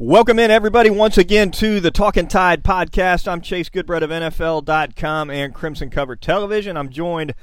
Welcome in, everybody, once again to the Talking Tide podcast. I'm Chase Goodbread of NFL.com and Crimson Cover Television. I'm joined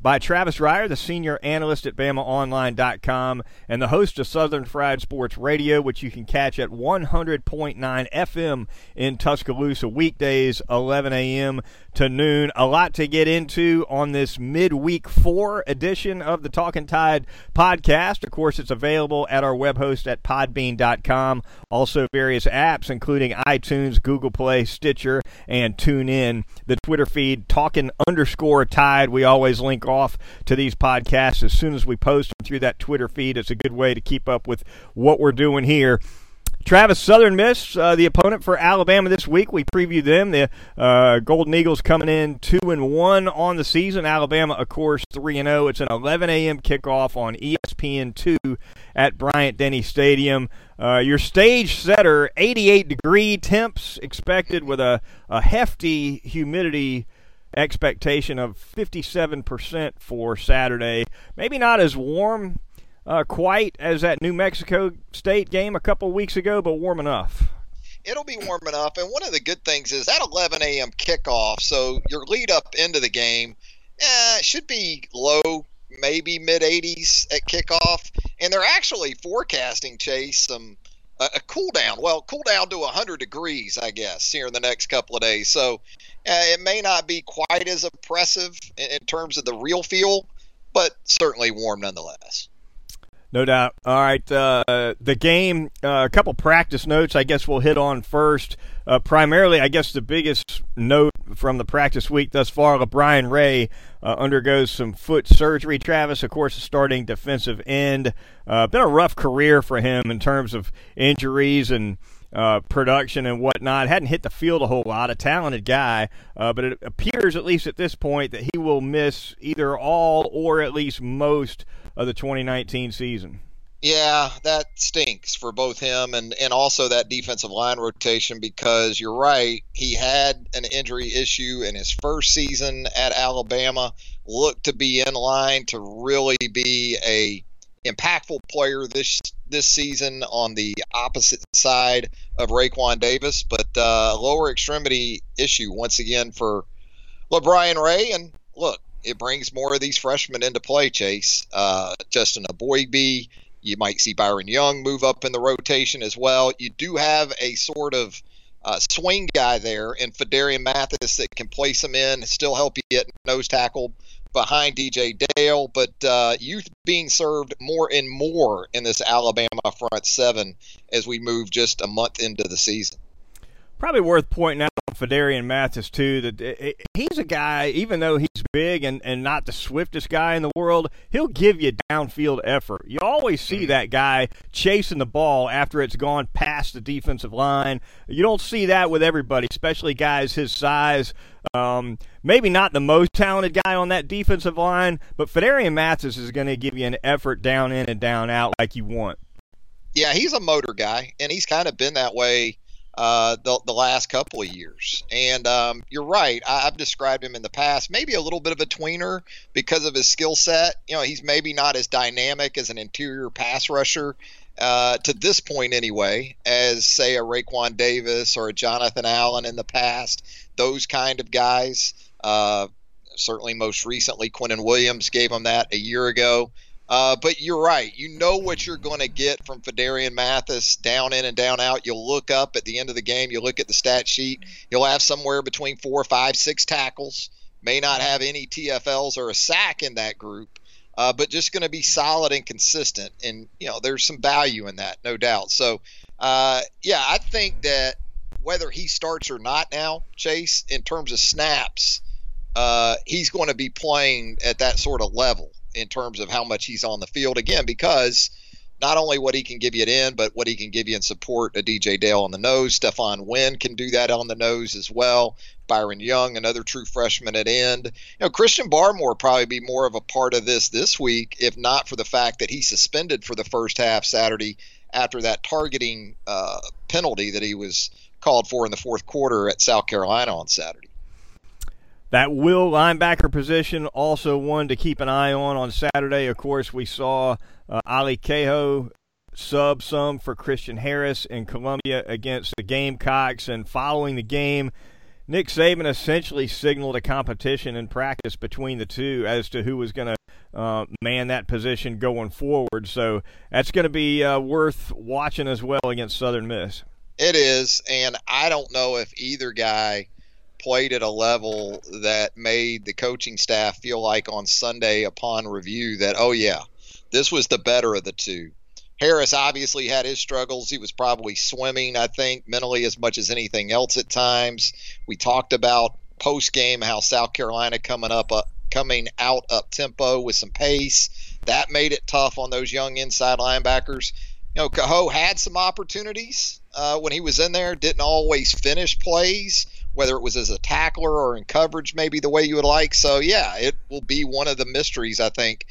by Travis Reier, the senior analyst at BamaOnline.com and the host of Southern Fried Sports Radio, which you can catch at 100.9 FM in Tuscaloosa weekdays, 11 a.m. to noon. A lot to get into on this midweek four edition of the Talking Tide podcast. Of course, it's available at our web host at podbean.com. Also, various apps, including iTunes, Google Play, Stitcher, and TuneIn. The Twitter feed, Talking underscore Tide. We always link off to these podcasts as soon as we post them through that Twitter feed. It's a good way to keep up with what we're doing here. Travis Southern Miss, uh, the opponent for Alabama this week. We preview them. The uh, Golden Eagles coming in two and one on the season. Alabama, of course, three and zero. It's an 11 a.m. kickoff on ESPN two at Bryant Denny Stadium. Uh, your stage setter, 88 degree temps expected with a, a hefty humidity expectation of 57% for Saturday. Maybe not as warm uh, quite as that New Mexico State game a couple weeks ago, but warm enough. It'll be warm enough. And one of the good things is that 11 a.m. kickoff, so your lead up into the game eh, should be low, maybe mid 80s at kickoff. And they're actually forecasting, Chase, some a, cool down. Well, cool down to 100 degrees, I guess, here in the next couple of days. So uh, it may not be quite as oppressive in, in terms of the real feel, but certainly warm nonetheless. No doubt. All right. Uh, the game, uh, a couple practice notes I guess we'll hit on first. Uh, primarily, I guess the biggest note from the practice week thus far LaBryan Ray uh, undergoes some foot surgery. Travis, of course, starting defensive end. Uh, been a rough career for him in terms of injuries and. Uh, production and whatnot. Hadn't hit the field a whole lot. A talented guy, uh, but it appears, at least at this point, that he will miss either all or at least most of the 2019 season. Yeah, that stinks for both him and, and also that defensive line rotation because you're right. He had an injury issue in his first season at Alabama, looked to be in line to really be a impactful player this this season on the opposite side of Raekwon Davis, but uh, lower extremity issue once again for LaBryan Ray. And look, it brings more of these freshmen into play. Chase, uh, Justin Eboigbe, you might see Byron Young move up in the rotation as well. You do have a sort of uh, swing guy there in Phidarian Mathis that can place him in, still help you get nose tackle behind DJ Dale, but uh, youth being served more and more in this Alabama front seven as we move just a month into the season. Probably worth pointing out Phidarian Mathis too that he's a guy, even though he's big and, and not the swiftest guy in the world, he'll give you downfield effort. You always see mm-hmm. that guy chasing the ball after it's gone past the defensive line. You don't see that with everybody, especially guys his size. Um, maybe not the most talented guy on that defensive line, but Phidarian Mathis is going to give you an effort down in and down out like you want. Yeah, he's a motor guy, and he's kind of been that way uh, the, the last couple of years. And um, you're right. I, have described him in the past, maybe a little bit of a tweener because of his skill set. You know, he's maybe not as dynamic as an interior pass rusher uh, to this point, anyway, as say a Raekwon Davis or a Jonathan Allen in the past. Those kind of guys. Uh, certainly, most recently, Quinnen Williams gave him that a year ago. Uh, but you're right. You know what you're going to get from Phidarian Mathis down in and down out. You'll look up at the end of the game. You'll look at the stat sheet. You'll have somewhere between four, five, six tackles. May not have any TFLs or a sack in that group, uh, but just going to be solid and consistent. And you know, there's some value in that, no doubt. So, uh, yeah, I think that whether he starts or not now, Chase, in terms of snaps, uh, he's going to be playing at that sort of level in terms of how much he's on the field again because not only what he can give you at end, but what he can give you in support a DJ Dale on the nose. Stephon Wynn can do that on the nose as well. Byron Young, another true freshman at end. You know, Christian Barmore probably be more of a part of this this week, if not for the fact that he suspended for the first half Saturday after that targeting uh, penalty that he was called for in the fourth quarter at South Carolina on Saturday. That will linebacker position also one to keep an eye on on Saturday. Of course, we saw uh, Ale Kaho sub some for Christian Harris in Columbia against the Gamecocks, and following the game, Nick Saban essentially signaled a competition in practice between the two as to who was going to uh, man that position going forward. So that's going to be uh, worth watching as well against Southern Miss. It is, and I don't know if either guy played at a level that made the coaching staff feel like on Sunday upon review that, oh, yeah, this was the better of the two. Harris obviously had his struggles. He was probably swimming, I think, mentally as much as anything else at times. We talked about post game how South Carolina coming up, uh, coming out up tempo with some pace. That made it tough on those young inside linebackers. You know, Kaho had some opportunities uh, when he was in there. Didn't always finish plays, whether it was as a tackler or in coverage, maybe the way you would like. So yeah, it will be one of the mysteries I think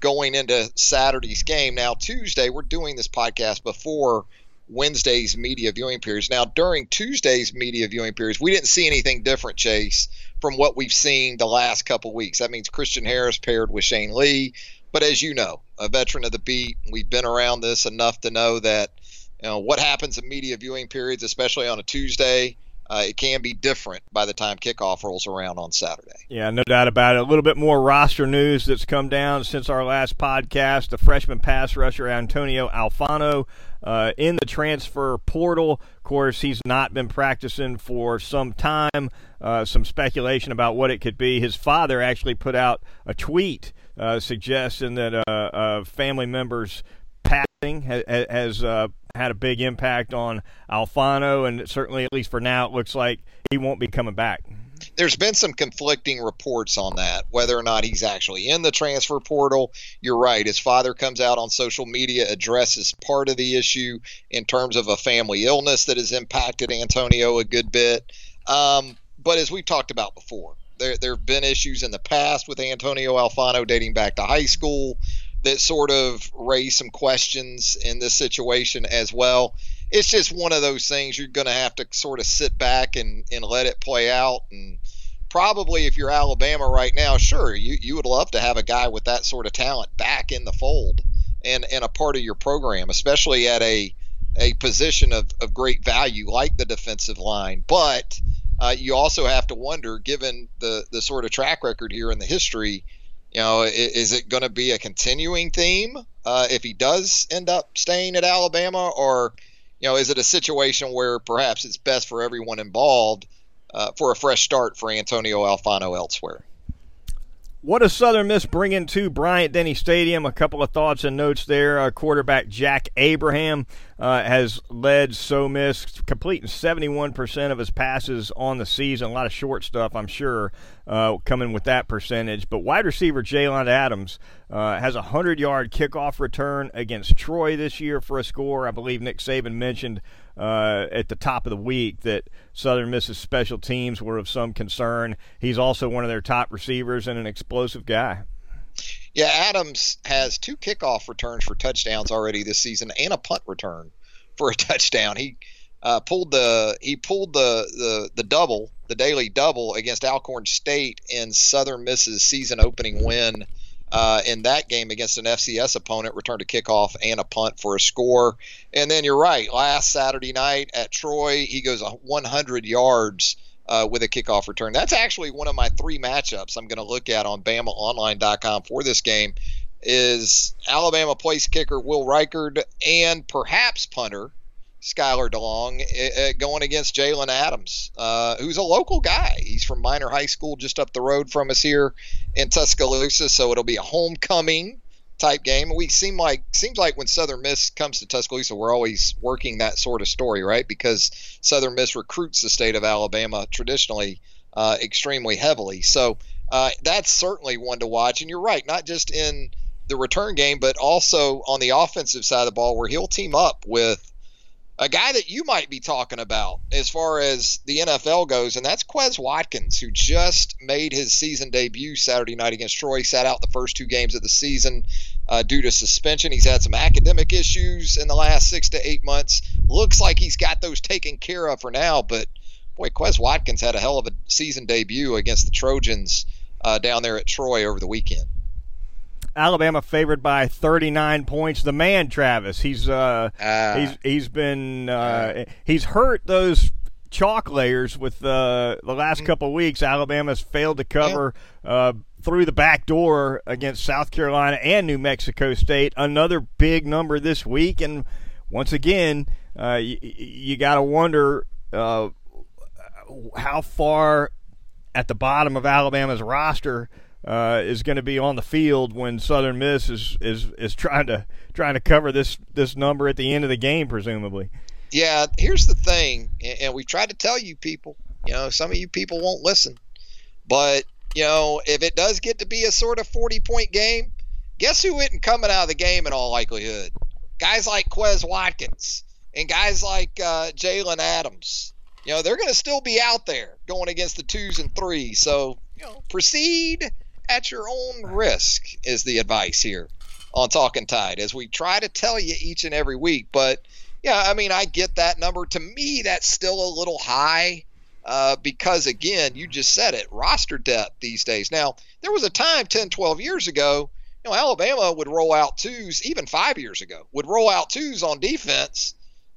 going into Saturday's game. Now, Tuesday, we're doing this podcast before Wednesday's media viewing periods. Now, during Tuesday's media viewing periods, we didn't see anything different, Chase, from what we've seen the last couple weeks. That means Christian Harris paired with Shane Lee. But as you know, a veteran of the beat, we've been around this enough to know that you know what happens in media viewing periods, especially on a Tuesday uh, it can be different by the time kickoff rolls around on Saturday. Yeah, no doubt about it. A little bit more roster news that's come down since our last podcast. The freshman pass rusher Antonio Alfano uh, in the transfer portal. Of course, he's not been practicing for some time. Uh, some speculation about what it could be. His father actually put out a tweet uh, suggesting that uh, family members passing has, has uh, had a big impact on Alfano, and certainly, at least for now, it looks like he won't be coming back. There's been some conflicting reports on that, whether or not he's actually in the transfer portal. You're right. His father comes out on social media, addresses part of the issue in terms of a family illness that has impacted Antonio a good bit. Um, but as we've talked about before, there, there have been issues in the past with Antonio Alfano dating back to high school that sort of raise some questions in this situation as well. It's just one of those things you're going to have to sort of sit back and, and let it play out. And probably if you're Alabama right now, sure, you, you would love to have a guy with that sort of talent back in the fold and, and a part of your program, especially at a, a position of, of great value like the defensive line. But uh, you also have to wonder, given the, the sort of track record here in the history – you know, is, it going to be a continuing theme uh, if he does end up staying at Alabama, or you know, is it a situation where perhaps it's best for everyone involved uh, for a fresh start for Antonio Alfano elsewhere? What does Southern Miss bring into Bryant Denny Stadium? A couple of thoughts and notes there. Uh, quarterback Jack Abraham uh, has led So Miss, completing 71% of his passes on the season. A lot of short stuff, I'm sure, uh, coming with that percentage. But wide receiver Jaylond Adams uh, has a 100 yard kickoff return against Troy this year for a score. I believe Nick Saban mentioned uh, at the top of the week that Southern Miss's special teams were of some concern. He's also one of their top receivers and an explosive guy. Yeah, Adams has two kickoff returns for touchdowns already this season and a punt return for a touchdown. He uh, pulled the he pulled the, the the double, the daily double against Alcorn State in Southern Miss's season opening win uh, in that game against an FCS opponent, returned a kickoff and a punt for a score. And then you're right, last Saturday night at Troy, he goes 100 yards uh, with a kickoff return. That's actually one of my three matchups I'm going to look at on BamaOnline.com for this game. Is Alabama place kicker Will Reichard and perhaps punter Skyler DeLong uh, going against Jaylond Adams, uh, who's a local guy. He's from Minor High School, just up the road from us here in Tuscaloosa. So it'll be a homecoming type game. We seem like seems like when Southern Miss comes to Tuscaloosa, we're always working that sort of story, right? Because Southern Miss recruits the state of Alabama traditionally uh, extremely heavily. So uh, that's certainly one to watch. And you're right, not just in the return game, but also on the offensive side of the ball, where he'll team up with a guy that you might be talking about as far as the NFL goes, and that's Quez Watkins, who just made his season debut Saturday night against Troy. Sat out the first two games of the season uh, due to suspension. He's had some academic issues in the last six to eight months. Looks like he's got those taken care of for now, but boy, Quez Watkins had a hell of a season debut against the Trojans uh, down there at Troy over the weekend. Alabama favored by 39 points. The man, Travis, he's uh, uh he's he's been uh, he's hurt those chalk layers with uh, the last mm-hmm. couple of weeks. Alabama's failed to cover uh, through the back door against South Carolina and New Mexico State. Another big number this week, and once again, uh, you, you got to wonder uh, how far at the bottom of Alabama's roster. Uh, is going to be on the field when Southern Miss is, is is trying to trying to cover this this number at the end of the game, presumably. Yeah, here's the thing, and we tried to tell you people. You know, some of you people won't listen, but you know, if it does get to be a sort of 40 point game, guess who isn't coming out of the game in all likelihood? Guys like Quez Watkins and guys like uh, Jaylond Adams. You know, they're going to still be out there going against the twos and threes. So, you know, proceed at your own risk is the advice here on Talking Tide as we try to tell you each and every week. But yeah, I mean, I get that number. To me, that's still a little high uh, because, again, you just said it roster depth these days. Now, there was a time 10, 12 years ago, you know, Alabama would roll out twos, even five years ago, would roll out twos on defense,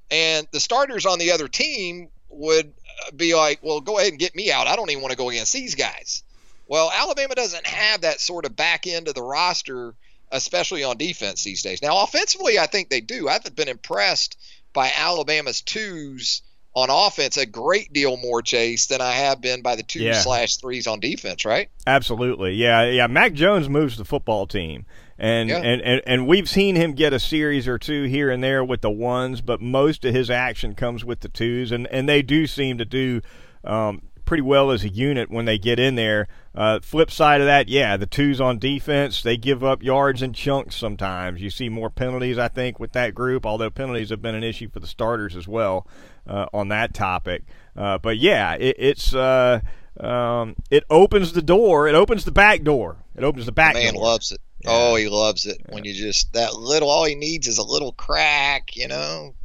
and the starters on the other team would uh, be like, well, go ahead and get me out. I don't even want to go against these guys. Well, Alabama doesn't have that sort of back end of the roster especially on defense these days. Now, offensively, I think they do. I've been impressed by Alabama's twos on offense a great deal more chase than I have been by the two yeah. slash threes on defense, right? Absolutely. Yeah, yeah. Mac Jones moves the football team. And, yeah. and, and and we've seen him get a series or two here and there with the ones, but most of his action comes with the twos, and, and they do seem to do um, pretty well as a unit when they get in there. Uh, flip side of that, yeah, the twos on defense, they give up yards in chunks sometimes. You see more penalties, I think, with that group, although penalties have been an issue for the starters as well uh, on that topic. Uh, but yeah, it, it's. Uh, um, it opens the door. It opens the back door. It opens the back. The man door. loves it. Yeah. Oh, he loves it when you just that little. All he needs is a little crack, you know.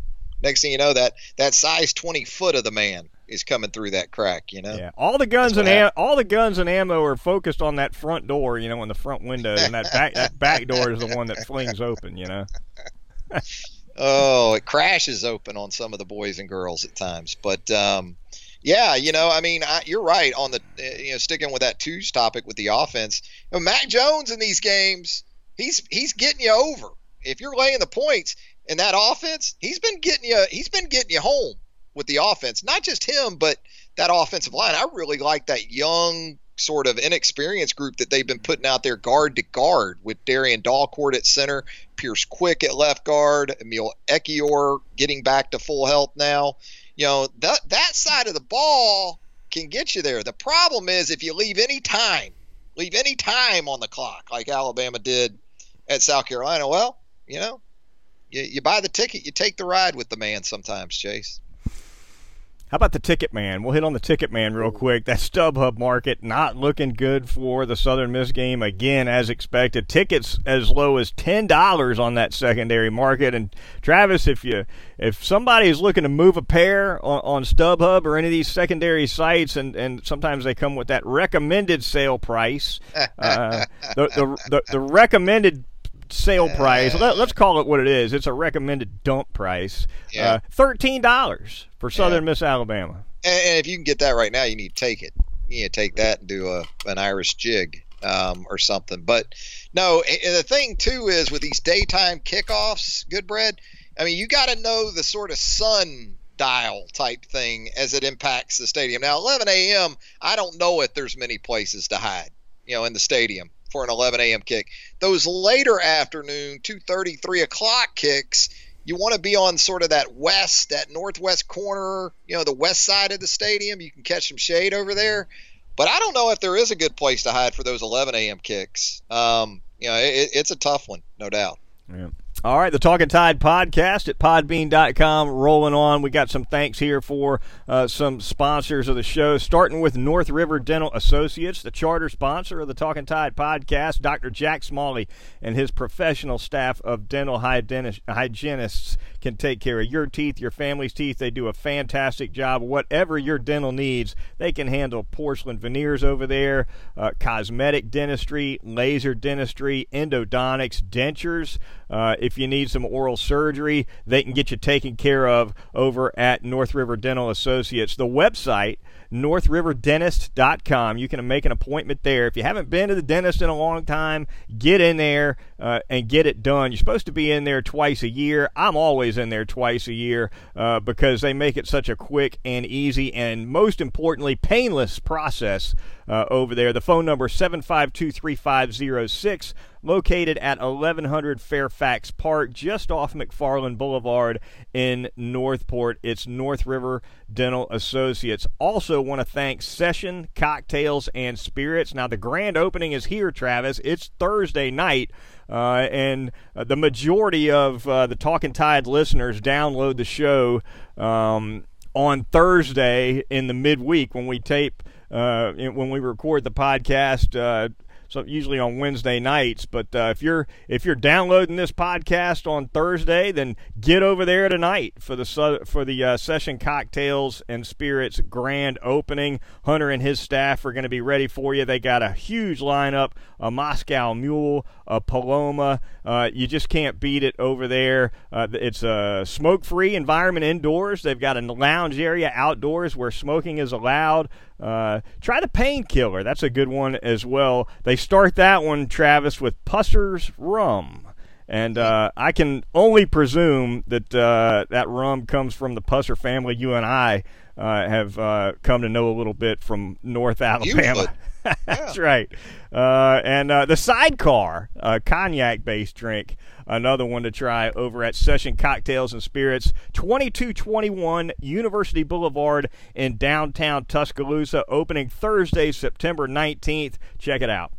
Next thing you know, that that size twenty foot of the man is coming through that crack. You know. Yeah. All the guns and am- all the guns and ammo are focused on that front door. You know, in the front window, and that back that back door is the one that flings open. You know. oh, it crashes open on some of the boys and girls at times, but. um yeah, you know, I mean, I, you're right on the you know sticking with that twos topic with the offense. You know, Mac Jones in these games, he's he's getting you over. If you're laying the points in that offense, he's been getting you he's been getting you home with the offense. Not just him, but that offensive line. I really like that young, sort of inexperienced group that they've been putting out there guard to guard with Darrian Dalcourt at center, Pierce Quick at left guard, Emil Ekiyor getting back to full health now. You know, that that side of the ball can get you there. The problem is if you leave any time, leave any time on the clock like Alabama did at South Carolina, well, you know, you, you buy the ticket, you take the ride with the man sometimes, Chase. How about the ticket man? We'll hit on the ticket man real quick. That StubHub market not looking good for the Southern Miss game again, as expected. Tickets as low as ten dollars on that secondary market. And Travis, if you if somebody is looking to move a pair on, on StubHub or any of these secondary sites, and, and sometimes they come with that recommended sale price, uh, the, the, the the recommended sale price. Let, us call it what it is. It's a recommended dump price. Yeah. Uh, Thirteen dollars for Southern yeah. Miss Alabama. And, if you can get that right now, you need to take it. You need to take that and do a an Irish jig um, or something. But no, the thing too is with these daytime kickoffs, Goodbread. I mean, you got to know the sort of sun dial type thing as it impacts the stadium. Now, 11 a.m. I don't know if there's many places to hide, you know, in the stadium for an 11 a.m. kick. Those later afternoon, 2:30, 3 o'clock kicks, you want to be on sort of that west, that northwest corner, you know, the west side of the stadium. You can catch some shade over there. But I don't know if there is a good place to hide for those 11 a.m. kicks. Um, you know, it, it's a tough one, no doubt. Yeah. All right, the Talking Tide podcast at podbean.com rolling on. We got some thanks here for uh, some sponsors of the show, starting with North River Dental Associates, the charter sponsor of the Talking Tide podcast. Dr. Jack Smalley and his professional staff of dental hygienists can take care of your teeth, your family's teeth. They do a fantastic job. Whatever your dental needs, they can handle porcelain veneers over there, uh, cosmetic dentistry, laser dentistry, endodontics, dentures. Uh, if you need some oral surgery, they can get you taken care of over at North River Dental Associates. The website northriverdentist.com. You can make an appointment there. If you haven't been to the dentist in a long time, get in there uh, and get it done. You're supposed to be in there twice a year. I'm always in there twice a year uh, because they make it such a quick and easy and most importantly painless process uh, over there. The phone number is 752 3506 located at 1100 Fairfax Park, just off McFarland Boulevard in Northport. It's North River Dental Associates. Also, want to thank Session Cocktails and Spirits. Now, the grand opening is here, Travis. It's Thursday night. Uh, and uh, the majority of uh, the Talking Tide listeners download the show um, on Thursday in the midweek when we tape, uh, when we record the podcast uh, so usually on Wednesday nights. But uh, if you're if you're downloading this podcast on Thursday, then get over there tonight for the for the uh, session cocktails and spirits grand opening. Hunter and his staff are going to be ready for you. They got a huge lineup: a Moscow Mule, a Paloma. Uh, you just can't beat it over there. Uh, it's a smoke-free environment indoors. They've got a lounge area outdoors where smoking is allowed. Uh, try the painkiller. That's a good one as well. They start that one, Travis, with Pusser's Rum. And uh, I can only presume that uh, that rum comes from the Pusser family. You and I uh, have uh, come to know a little bit from North Alabama. That's right. Uh, and uh, the sidecar, a cognac based drink, another one to try over at Session Cocktails and Spirits, 2221 University Boulevard in downtown Tuscaloosa, opening Thursday, September 19th. Check it out.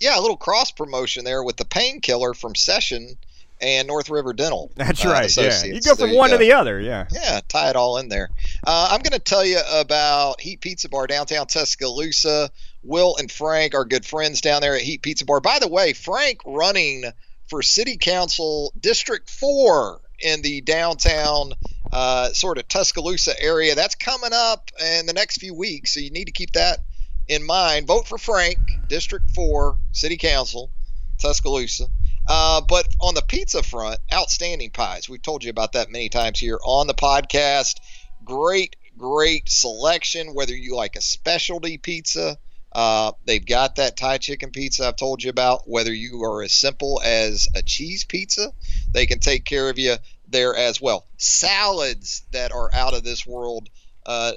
Yeah, a little cross promotion there with the painkiller from Session and North River Dental. That's uh, right. Yeah, you go from one go. to the other. Yeah. Yeah, tie it all in there. Uh, I'm going to tell you about Heat Pizza Bar downtown Tuscaloosa. Will and Frank are good friends down there at Heat Pizza Bar. By the way, Frank running for City Council District Four in the downtown uh, sort of Tuscaloosa area. That's coming up in the next few weeks, so you need to keep that in mind. Vote for Frank, District Four, City Council, Tuscaloosa. Uh, but on the pizza front, outstanding pies. We've told you about that many times here on the podcast. Great, great selection. Whether you like a specialty pizza, uh, they've got that Thai chicken pizza I've told you about. Whether you are as simple as a cheese pizza, they can take care of you there as well. Salads that are out of this world uh,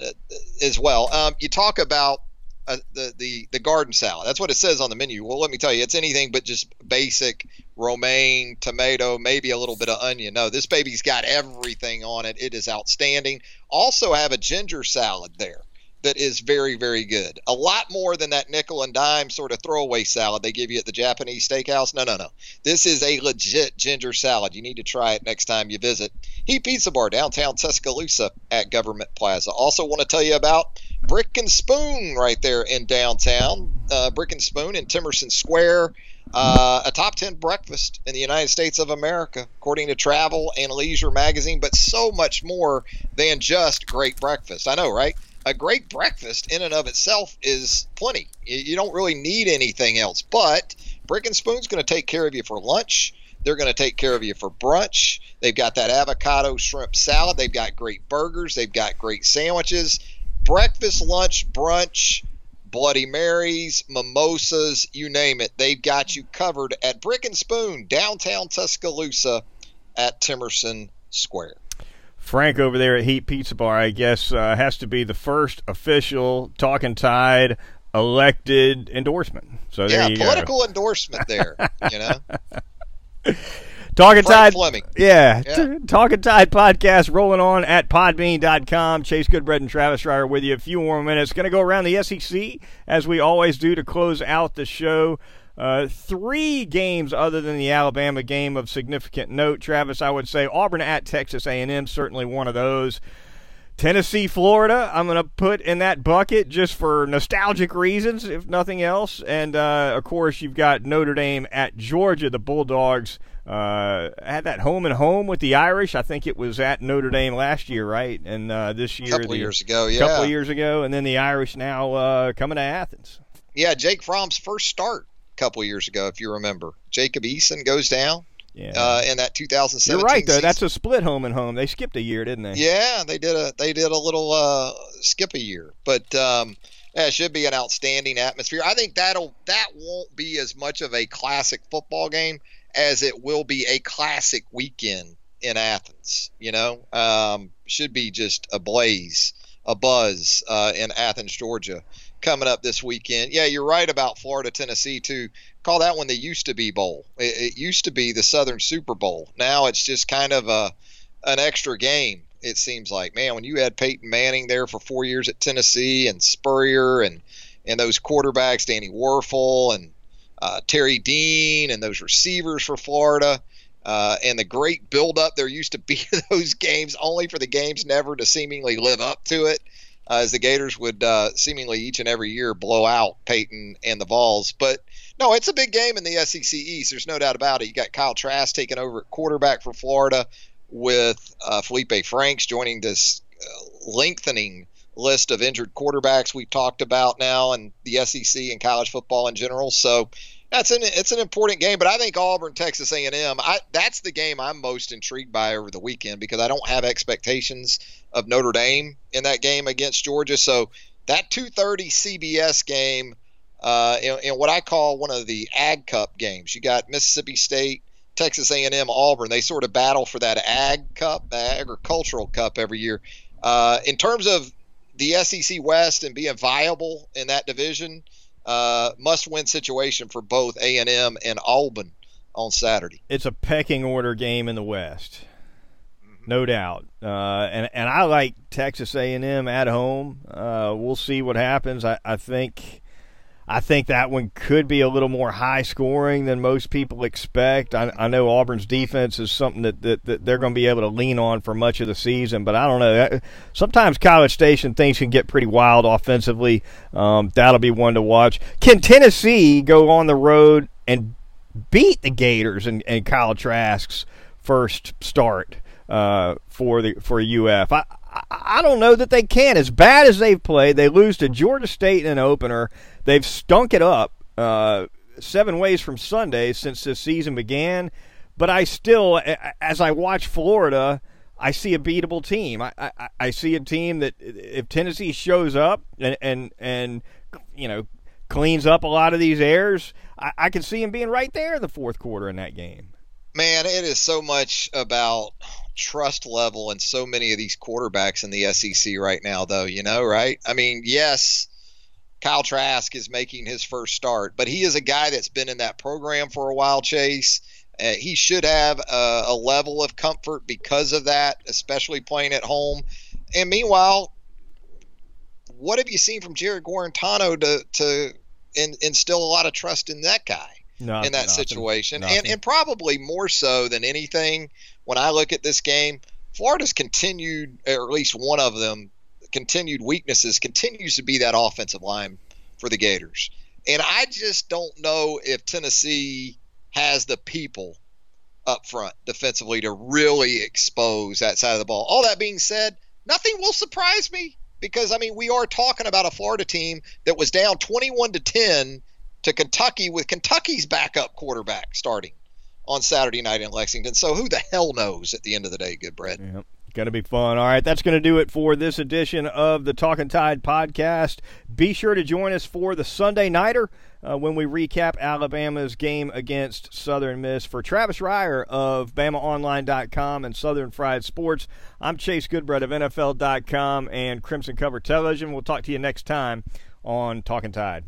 as well. Um, you talk about uh, the the the garden salad. That's what it says on the menu. Well, let me tell you, it's anything but just basic romaine, tomato, maybe a little bit of onion. No, this baby's got everything on it. It is outstanding. Also have a ginger salad there that is very very good. A lot more than that nickel and dime sort of throwaway salad they give you at the Japanese steakhouse. No, no, no. This is a legit ginger salad. You need to try it next time you visit Heat Pizza Bar downtown Tuscaloosa at Government Plaza. Also want to tell you about Brick and Spoon right there in downtown. Uh, Brick and Spoon in Temerson Square. Uh, a top 10 breakfast in the United States of America, according to Travel and Leisure magazine, but so much more than just great breakfast. I know, right? A great breakfast in and of itself is plenty. You don't really need anything else. But Brick and Spoon's going to take care of you for lunch. They're going to take care of you for brunch. They've got that avocado shrimp salad. They've got great burgers. They've got great sandwiches breakfast, lunch, brunch, Bloody Marys, mimosas, you name it. They've got you covered at Brick and Spoon, downtown Tuscaloosa at Temerson Square. Frank over there at Heat Pizza Bar, I guess, uh, has to be the first official Talking Tide elected endorsement. So yeah, political go. endorsement there. You know. Talking Tide. Fleming. Yeah. yeah. Talking Tide podcast rolling on at podbean.com. Chase Goodbread and Travis Reier with you. A few more minutes. Going to go around the SEC as we always do to close out the show. Uh, three games other than the Alabama game of significant note. Travis, I would say Auburn at Texas A&M, certainly one of those. Tennessee, Florida, I'm going to put in that bucket just for nostalgic reasons, if nothing else. And uh, of course, you've got Notre Dame at Georgia. The Bulldogs uh, had that home and home with the Irish. I think it was at Notre Dame last year, right? And uh, this year, a couple the, years ago, yeah, a couple of years ago, and then the Irish now uh, coming to Athens. Yeah, Jake Fromm's first start a couple years ago, if you remember. Jacob Eason goes down Yeah. uh, in that 2017. You're right though. season. That's a split home and home. They skipped a year, didn't they? Yeah, they did a they did a little uh, skip a year, but um, yeah, it should be an outstanding atmosphere. I think that'll that won't be as much of a classic football game as it will be a classic weekend in Athens. You know, um, should be just a blaze, a buzz uh, in Athens, Georgia, coming up this weekend. Yeah, you're right about Florida, Tennessee too. Call that one the used to be bowl. It, it used to be the Southern Super Bowl. Now it's just kind of a an extra game. It seems like man, when you had Peyton Manning there for four years at Tennessee and Spurrier and and those quarterbacks, Danny Wuerffel and uh, Terry Dean and those receivers for Florida, uh, and the great buildup there used to be those games, only for the games never to seemingly live up to it, uh, as the Gators would uh, seemingly each and every year blow out Peyton and the Vols. But no, it's a big game in the SEC East. There's no doubt about it. You got Kyle Trask taking over at quarterback for Florida with uh, Felipe Franks joining this uh, lengthening list of injured quarterbacks we've talked about now in the SEC and college football in general. So that's an it's an important game. But I think Auburn, Texas A&M, that's the game I'm most intrigued by over the weekend because I don't have expectations of Notre Dame in that game against Georgia. So that 2:30 CBS game. Uh, in, in what I call one of the Ag Cup games, you got Mississippi State, Texas A&M, Auburn. They sort of battle for that Ag Cup, the agricultural cup every year. Uh, in terms of the SEC West and being viable in that division, uh, must-win situation for both A&M and Auburn on Saturday. It's a pecking order game in the West, no doubt. Uh, and and I like Texas A&M at home. Uh, we'll see what happens. I, I think. I think that one could be a little more high scoring than most people expect. I, I know Auburn's defense is something that, that, that they're going to be able to lean on for much of the season, but I don't know. Sometimes College Station things can get pretty wild offensively. Um, that'll be one to watch. Can Tennessee go on the road and beat the Gators and, and Kyle Trask's first start uh, for the for UF? I, I don't know that they can. As bad as they've played, they lose to Georgia State in an opener. They've stunk it up uh, seven ways from Sunday since this season began. But I still, as I watch Florida, I see a beatable team. I, I, I see a team that if Tennessee shows up and and, and you know cleans up a lot of these errors, I, I can see them being right there in the fourth quarter in that game. Man, it is so much about trust level and so many of these quarterbacks in the SEC right now, though, you know, right? I mean, yes, Kyle Trask is making his first start, but he is a guy that's been in that program for a while, Chase. Uh, he should have a, a level of comfort because of that, especially playing at home. And meanwhile, what have you seen from Jarrett Guarantano to, to in, instill a lot of trust in that guy? Nothing, in that nothing, situation. nothing. And, and probably more so than anything, when I look at this game, Florida's continued, or at least one of them, continued weaknesses continues to be that offensive line for the Gators. And I just don't know if Tennessee has the people up front defensively to really expose that side of the ball. All that being said, nothing will surprise me because I mean we are talking about a Florida team that was down 21 to 10 to Kentucky with Kentucky's backup quarterback starting on Saturday night in Lexington. So who the hell knows at the end of the day, Goodbread. Yep. Going to be fun. All right, that's going to do it for this edition of the Talking Tide podcast. Be sure to join us for the Sunday Nighter uh, when we recap Alabama's game against Southern Miss. For Travis Reier of BamaOnline.com and Southern Fried Sports, I'm Chase Goodbread of NFL.com and Crimson Cover Television. We'll talk to you next time on Talking Tide.